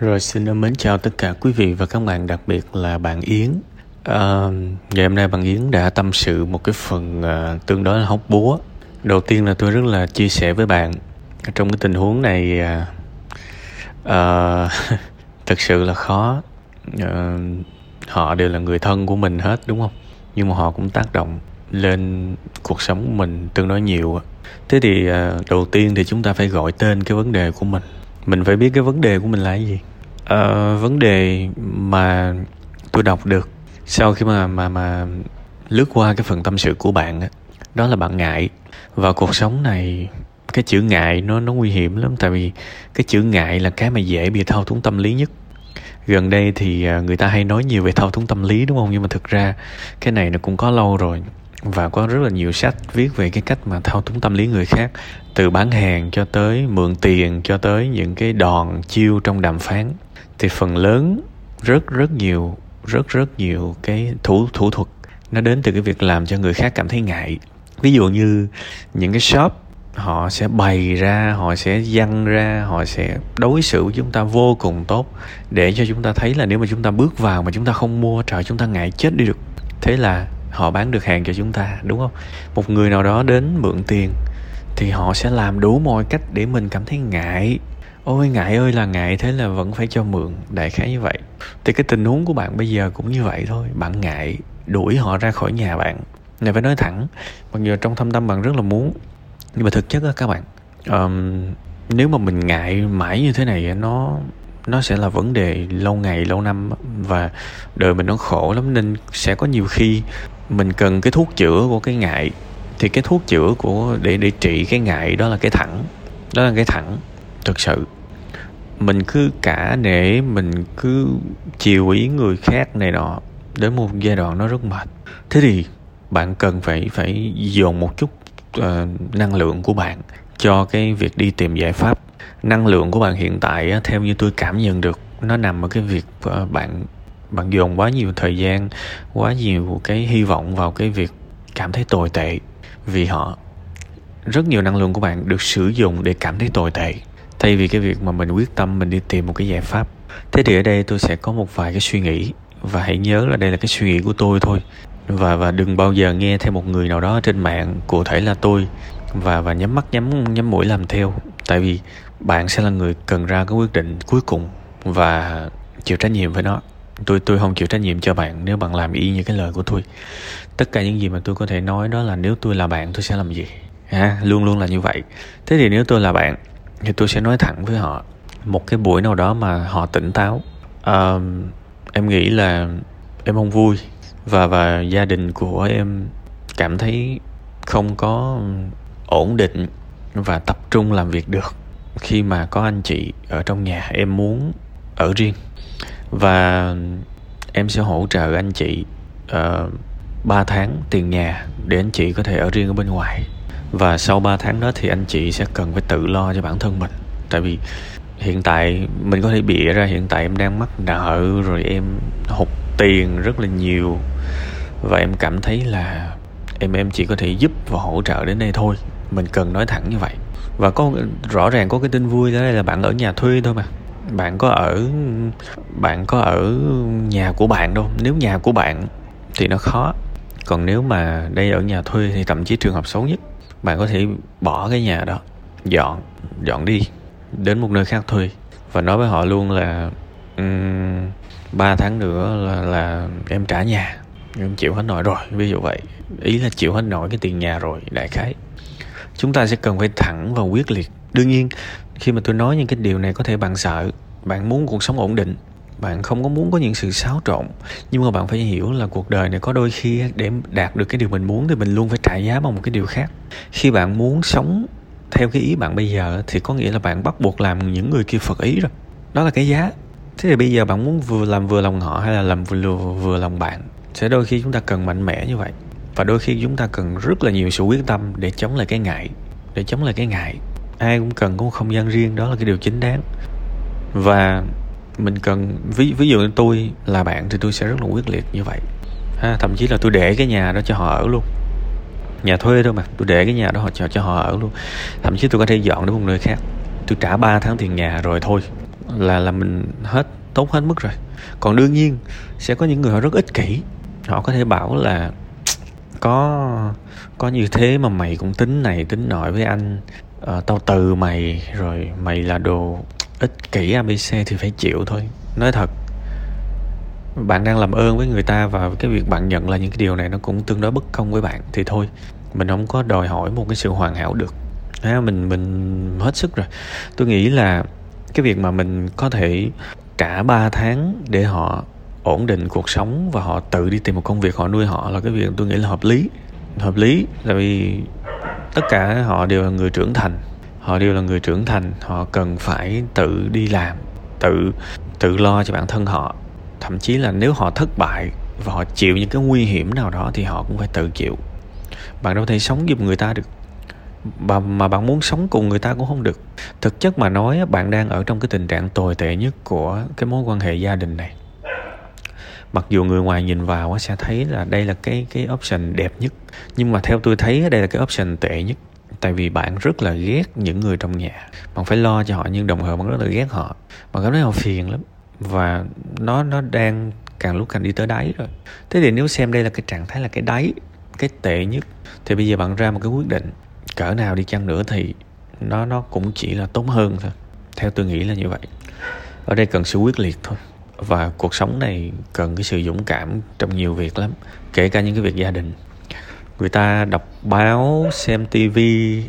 Rồi xin mến chào tất cả quý vị và các bạn, đặc biệt là bạn Yến. À, ngày hôm nay bạn Yến đã tâm sự một cái phần à, tương đối là hóc búa. Đầu tiên là tôi rất là chia sẻ với bạn trong cái tình huống này à, à, thực sự là khó. À, họ đều là người thân của mình hết đúng không? Nhưng mà họ cũng tác động lên cuộc sống của mình tương đối nhiều. Thế thì à, đầu tiên thì chúng ta phải gọi tên cái vấn đề của mình. Mình phải biết cái vấn đề của mình là cái gì uh, vấn đề mà tôi đọc được sau khi mà mà mà lướt qua cái phần tâm sự của bạn đó, đó là bạn ngại. Và cuộc sống này cái chữ ngại nó nó nguy hiểm lắm tại vì cái chữ ngại là cái mà dễ bị thao túng tâm lý nhất. Gần đây thì à, người ta hay nói nhiều về thao túng tâm lý đúng không? Nhưng mà thực ra cái này nó cũng có lâu rồi và có rất là nhiều sách viết về cái cách mà thao túng tâm lý người khác từ bán hàng cho tới mượn tiền cho tới những cái đòn chiêu trong đàm phán thì phần lớn rất rất nhiều, rất rất nhiều cái thủ thủ thuật nó đến từ cái việc làm cho người khác cảm thấy ngại. Ví dụ như những cái shop, họ sẽ bày ra, họ sẽ dăng ra, họ sẽ đối xử với chúng ta vô cùng tốt để cho chúng ta thấy là nếu mà chúng ta bước vào mà chúng ta không mua, trời, chúng ta ngại chết đi được. Thế là họ bán được hàng cho chúng ta, đúng không? Một người nào đó đến mượn tiền thì họ sẽ làm đủ mọi cách để mình cảm thấy ngại ôi ngại ơi là ngại thế là vẫn phải cho mượn. Đại khái như vậy. Thì cái tình huống của bạn bây giờ cũng như vậy thôi. Bạn ngại đuổi họ ra khỏi nhà bạn. Này phải nói thẳng mặc dù trong thâm tâm bạn rất là muốn nhưng mà thực chất á các bạn um, nếu mà mình ngại mãi như thế này nó nó sẽ là vấn đề lâu ngày lâu năm và đời mình nó khổ lắm. Nên sẽ có nhiều khi mình cần cái thuốc chữa của cái ngại. Thì cái thuốc chữa của để để trị cái ngại đó là cái thẳng. Đó là cái thẳng thực sự mình cứ cả nể mình cứ chiều ý người khác này nọ đến một giai đoạn nó rất mệt. Thế thì bạn cần phải phải dồn một chút uh, năng lượng của bạn cho cái việc đi tìm giải pháp. Năng lượng của bạn hiện tại á, theo như tôi cảm nhận được nó nằm ở cái việc uh, bạn bạn dồn quá nhiều thời gian quá nhiều cái hy vọng vào cái việc cảm thấy tồi tệ. Vì họ rất nhiều năng lượng của bạn được sử dụng để cảm thấy tồi tệ thay vì cái việc mà mình quyết tâm mình đi tìm một cái giải pháp, thế thì ở đây tôi sẽ có một vài cái suy nghĩ. Và hãy nhớ là đây là cái suy nghĩ của tôi thôi. Và và đừng bao giờ nghe theo một người nào đó trên mạng, cụ thể là tôi. Và và nhắm mắt, nhắm nhắm mũi làm theo. Tại vì bạn sẽ là người cần ra cái quyết định cuối cùng và chịu trách nhiệm với nó. Tôi tôi không chịu trách nhiệm cho bạn nếu bạn làm y như cái lời của tôi. Tất cả những gì mà tôi có thể nói đó là nếu tôi là bạn, tôi sẽ làm gì? Ha luôn luôn là như vậy. Thế thì nếu tôi là bạn thì tôi sẽ nói thẳng với họ một cái buổi nào đó mà họ tỉnh táo. Uh, em nghĩ là em không vui và và gia đình của em cảm thấy không có ổn định và tập trung làm việc được khi mà có anh chị ở trong nhà em muốn ở riêng. Và em sẽ hỗ trợ anh chị ờ, uh, 3 tháng tiền nhà để anh chị có thể ở riêng ở bên ngoài và sau 3 tháng đó thì anh chị sẽ cần phải tự lo cho bản thân mình. Tại vì hiện tại mình có thể bịa ra, hiện tại em đang mắc nợ rồi em hụt tiền rất là nhiều. Và em cảm thấy là em em chỉ có thể giúp và hỗ trợ đến đây thôi. Mình cần nói thẳng như vậy. Và có, rõ ràng có cái tin vui đó là bạn ở nhà thuê thôi mà. Bạn có ở, bạn có ở nhà của bạn đâu. Nếu nhà của bạn thì nó khó. Còn nếu mà đây ở nhà thuê thì thậm chí trường hợp xấu nhất bạn có thể bỏ cái nhà đó dọn dọn đi đến một nơi khác thuê. Và nói với họ luôn là um, 3 tháng nữa là, là em trả nhà. Em chịu hết nổi rồi ví dụ vậy. Ý là chịu hết nổi cái tiền nhà rồi đại khái. Chúng ta sẽ cần phải thẳng và quyết liệt. Đương nhiên khi mà tôi nói những cái điều này có thể bạn sợ bạn muốn cuộc sống ổn định bạn không có muốn có những sự xáo trộn, nhưng mà bạn phải hiểu là cuộc đời này có đôi khi để đạt được cái điều mình muốn thì mình luôn phải trả giá bằng một cái điều khác. Khi bạn muốn sống theo cái ý bạn bây giờ thì có nghĩa là bạn bắt buộc làm những người kia phật ý rồi. Đó là cái giá. Thế thì bây giờ bạn muốn vừa làm vừa lòng họ hay là làm vừa vừa lòng bạn? Sẽ đôi khi chúng ta cần mạnh mẽ như vậy. Và đôi khi chúng ta cần rất là nhiều sự quyết tâm để chống lại cái ngại, để chống lại cái ngại. Ai cũng cần có một không gian riêng, đó là cái điều chính đáng. Và mình cần ví ví dụ như tôi là bạn thì tôi sẽ rất là quyết liệt như vậy. Ha thậm chí là tôi để cái nhà đó cho họ ở luôn. Nhà thuê thôi mà tôi để cái nhà đó họ cho cho họ ở luôn. Thậm chí tôi có thể dọn đến một nơi khác. Tôi trả 3 tháng tiền nhà rồi thôi. Là là mình hết tốt hết mức rồi. Còn đương nhiên sẽ có những người họ rất ích kỷ. Họ có thể bảo là có có như thế mà mày cũng tính này tính nọ với anh. Uh, tao từ mày rồi mày là đồ ích kỷ abc thì phải chịu thôi. Nói thật bạn đang làm ơn với người ta và cái việc bạn nhận là những cái điều này nó cũng tương đối bất công với bạn thì thôi. Mình không có đòi hỏi một cái sự hoàn hảo được. À, mình mình hết sức rồi. Tôi nghĩ là cái việc mà mình có thể trả 3 tháng để họ ổn định cuộc sống và họ tự đi tìm một công việc họ nuôi họ là cái việc tôi nghĩ là hợp lý. Hợp lý tại vì tất cả họ đều là người trưởng thành họ đều là người trưởng thành họ cần phải tự đi làm tự tự lo cho bản thân họ. Thậm chí là nếu họ thất bại và họ chịu những cái nguy hiểm nào đó thì họ cũng phải tự chịu. Bạn đâu thể sống giùm người ta được. Mà, mà bạn muốn sống cùng người ta cũng không được. Thực chất mà nói bạn đang ở trong cái tình trạng tồi tệ nhất của cái mối quan hệ gia đình này. Mặc dù người ngoài nhìn vào sẽ thấy là đây là cái cái option đẹp nhất nhưng mà theo tôi thấy đây là cái option tệ nhất tại vì bạn rất là ghét những người trong nhà. Bạn phải lo cho họ, nhưng đồng thời bạn rất là ghét họ. Bạn cảm thấy họ phiền lắm. Và nó nó đang càng lúc càng đi tới đáy rồi. Thế thì nếu xem đây là cái trạng thái là cái đáy, cái tệ nhất, thì bây giờ bạn ra một cái quyết định. Cỡ nào đi chăng nữa thì nó nó cũng chỉ là tốt hơn thôi. Theo tôi nghĩ là như vậy. Ở đây cần sự quyết liệt thôi. Và cuộc sống này cần cái sự dũng cảm trong nhiều việc lắm. Kể cả những cái việc gia đình người ta đọc báo, xem tivi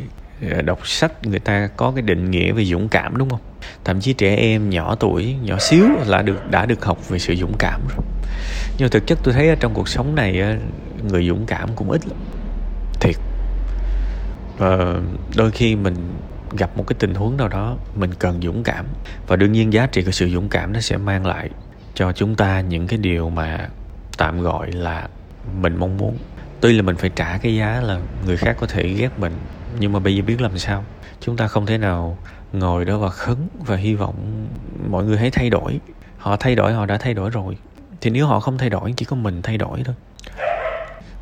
ờ, đọc sách, người ta có cái định nghĩa về dũng cảm, đúng không? Thậm chí trẻ em nhỏ tuổi, nhỏ xíu là được, đã được học về sự dũng cảm rồi. Nhưng thực chất tôi thấy ở trong cuộc sống này người dũng cảm cũng ít lắm. Thiệt. Và đôi khi mình gặp một cái tình huống nào đó, mình cần dũng cảm. Và đương nhiên giá trị của sự dũng cảm nó sẽ mang lại cho chúng ta những cái điều mà tạm gọi là mình mong muốn tuy là mình phải trả cái giá là người khác có thể ghét mình, nhưng mà bây giờ biết làm sao. Chúng ta không thể nào ngồi đó và khấn và hy vọng mọi người hãy thay đổi. Họ thay đổi, họ đã thay đổi rồi. Thì nếu họ không thay đổi, chỉ có mình thay đổi thôi.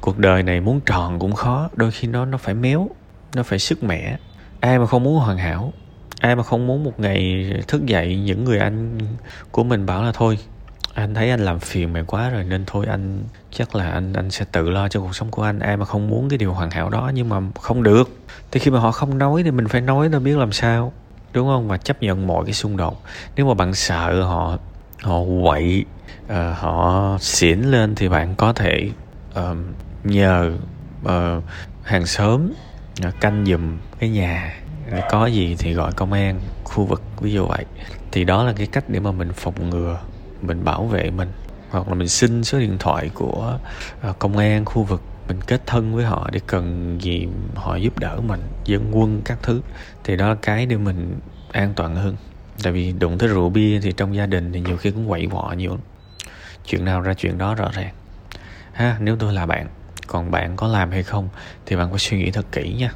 Cuộc đời này muốn tròn cũng khó, đôi khi nó nó phải méo, nó phải sức mẻ. Ai mà không muốn hoàn hảo? Ai mà không muốn một ngày thức dậy, những người anh của mình bảo là thôi anh thấy anh làm phiền mày quá rồi nên thôi anh chắc là anh anh sẽ tự lo cho cuộc sống của anh. Ai mà không muốn cái điều hoàn hảo đó nhưng mà không được. Thì khi mà họ không nói thì mình phải nói nó biết làm sao đúng không? Và chấp nhận mọi cái xung đột. Nếu mà bạn sợ họ họ quậy uh, họ xỉn lên thì bạn có thể uh, nhờ uh, hàng xóm uh, canh giùm cái nhà. Có gì thì gọi công an khu vực ví dụ vậy. Thì đó là cái cách để mà mình phòng ngừa mình bảo vệ mình, hoặc là mình xin số điện thoại của à, công an khu vực, mình kết thân với họ để cần gì họ giúp đỡ mình dân quân các thứ, thì đó là cái để mình an toàn hơn. Tại vì đụng tới rượu bia thì trong gia đình thì nhiều khi cũng quậy quọ nhiều chuyện nào ra chuyện đó rõ ràng. Ha, nếu tôi là bạn, còn bạn có làm hay không thì bạn phải suy nghĩ thật kỹ nha.